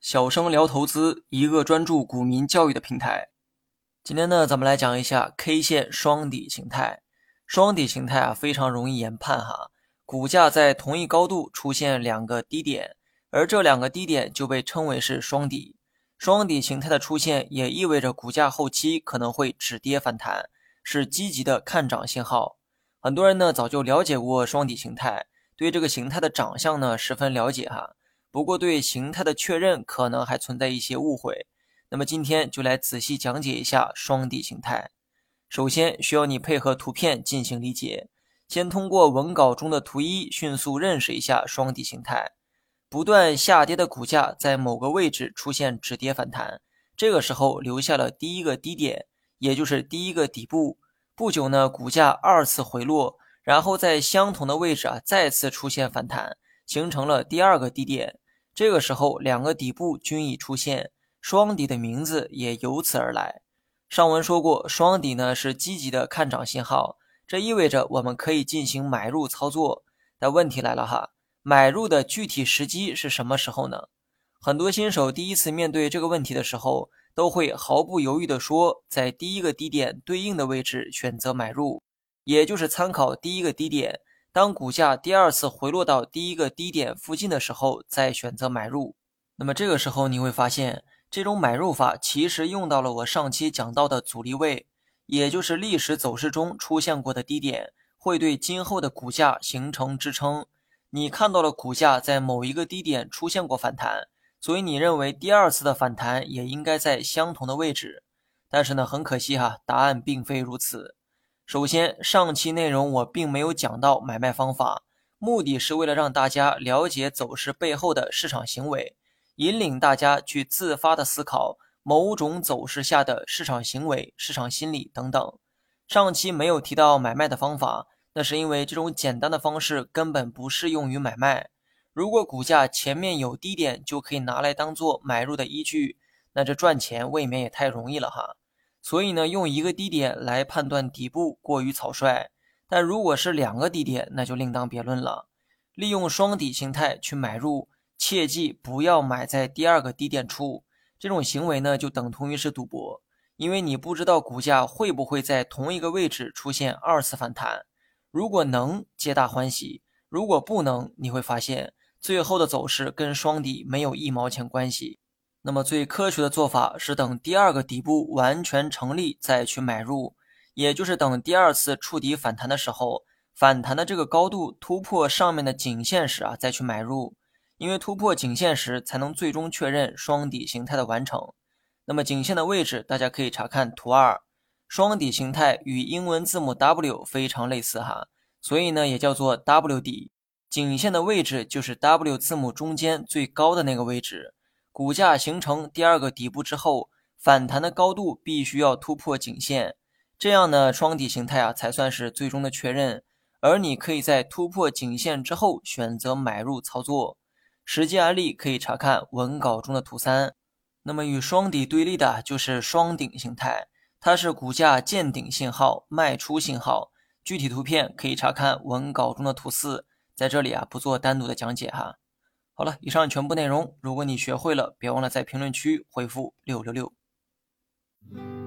小生聊投资，一个专注股民教育的平台。今天呢，咱们来讲一下 K 线双底形态。双底形态啊，非常容易研判哈。股价在同一高度出现两个低点，而这两个低点就被称为是双底。双底形态的出现，也意味着股价后期可能会止跌反弹，是积极的看涨信号。很多人呢，早就了解过双底形态，对这个形态的长相呢，十分了解哈。不过，对形态的确认可能还存在一些误会。那么，今天就来仔细讲解一下双底形态。首先，需要你配合图片进行理解。先通过文稿中的图一，迅速认识一下双底形态。不断下跌的股价在某个位置出现止跌反弹，这个时候留下了第一个低点，也就是第一个底部。不久呢，股价二次回落，然后在相同的位置啊再次出现反弹，形成了第二个低点。这个时候，两个底部均已出现，双底的名字也由此而来。上文说过，双底呢是积极的看涨信号，这意味着我们可以进行买入操作。但问题来了哈，买入的具体时机是什么时候呢？很多新手第一次面对这个问题的时候，都会毫不犹豫地说，在第一个低点对应的位置选择买入，也就是参考第一个低点。当股价第二次回落到第一个低点附近的时候，再选择买入。那么这个时候你会发现，这种买入法其实用到了我上期讲到的阻力位，也就是历史走势中出现过的低点，会对今后的股价形成支撑。你看到了股价在某一个低点出现过反弹，所以你认为第二次的反弹也应该在相同的位置。但是呢，很可惜哈，答案并非如此。首先，上期内容我并没有讲到买卖方法，目的是为了让大家了解走势背后的市场行为，引领大家去自发的思考某种走势下的市场行为、市场心理等等。上期没有提到买卖的方法，那是因为这种简单的方式根本不适用于买卖。如果股价前面有低点就可以拿来当做买入的依据，那这赚钱未免也太容易了哈。所以呢，用一个低点来判断底部过于草率，但如果是两个低点，那就另当别论了。利用双底形态去买入，切记不要买在第二个低点处。这种行为呢，就等同于是赌博，因为你不知道股价会不会在同一个位置出现二次反弹。如果能，皆大欢喜；如果不能，你会发现最后的走势跟双底没有一毛钱关系。那么最科学的做法是等第二个底部完全成立再去买入，也就是等第二次触底反弹的时候，反弹的这个高度突破上面的颈线时啊再去买入，因为突破颈线时才能最终确认双底形态的完成。那么颈线的位置大家可以查看图二，双底形态与英文字母 W 非常类似哈，所以呢也叫做 W 底，颈线的位置就是 W 字母中间最高的那个位置。股价形成第二个底部之后，反弹的高度必须要突破颈线，这样呢，双底形态啊才算是最终的确认。而你可以在突破颈线之后选择买入操作。实际案例可以查看文稿中的图三。那么与双底对立的就是双顶形态，它是股价见顶信号、卖出信号。具体图片可以查看文稿中的图四，在这里啊不做单独的讲解哈。好了，以上全部内容，如果你学会了，别忘了在评论区回复六六六。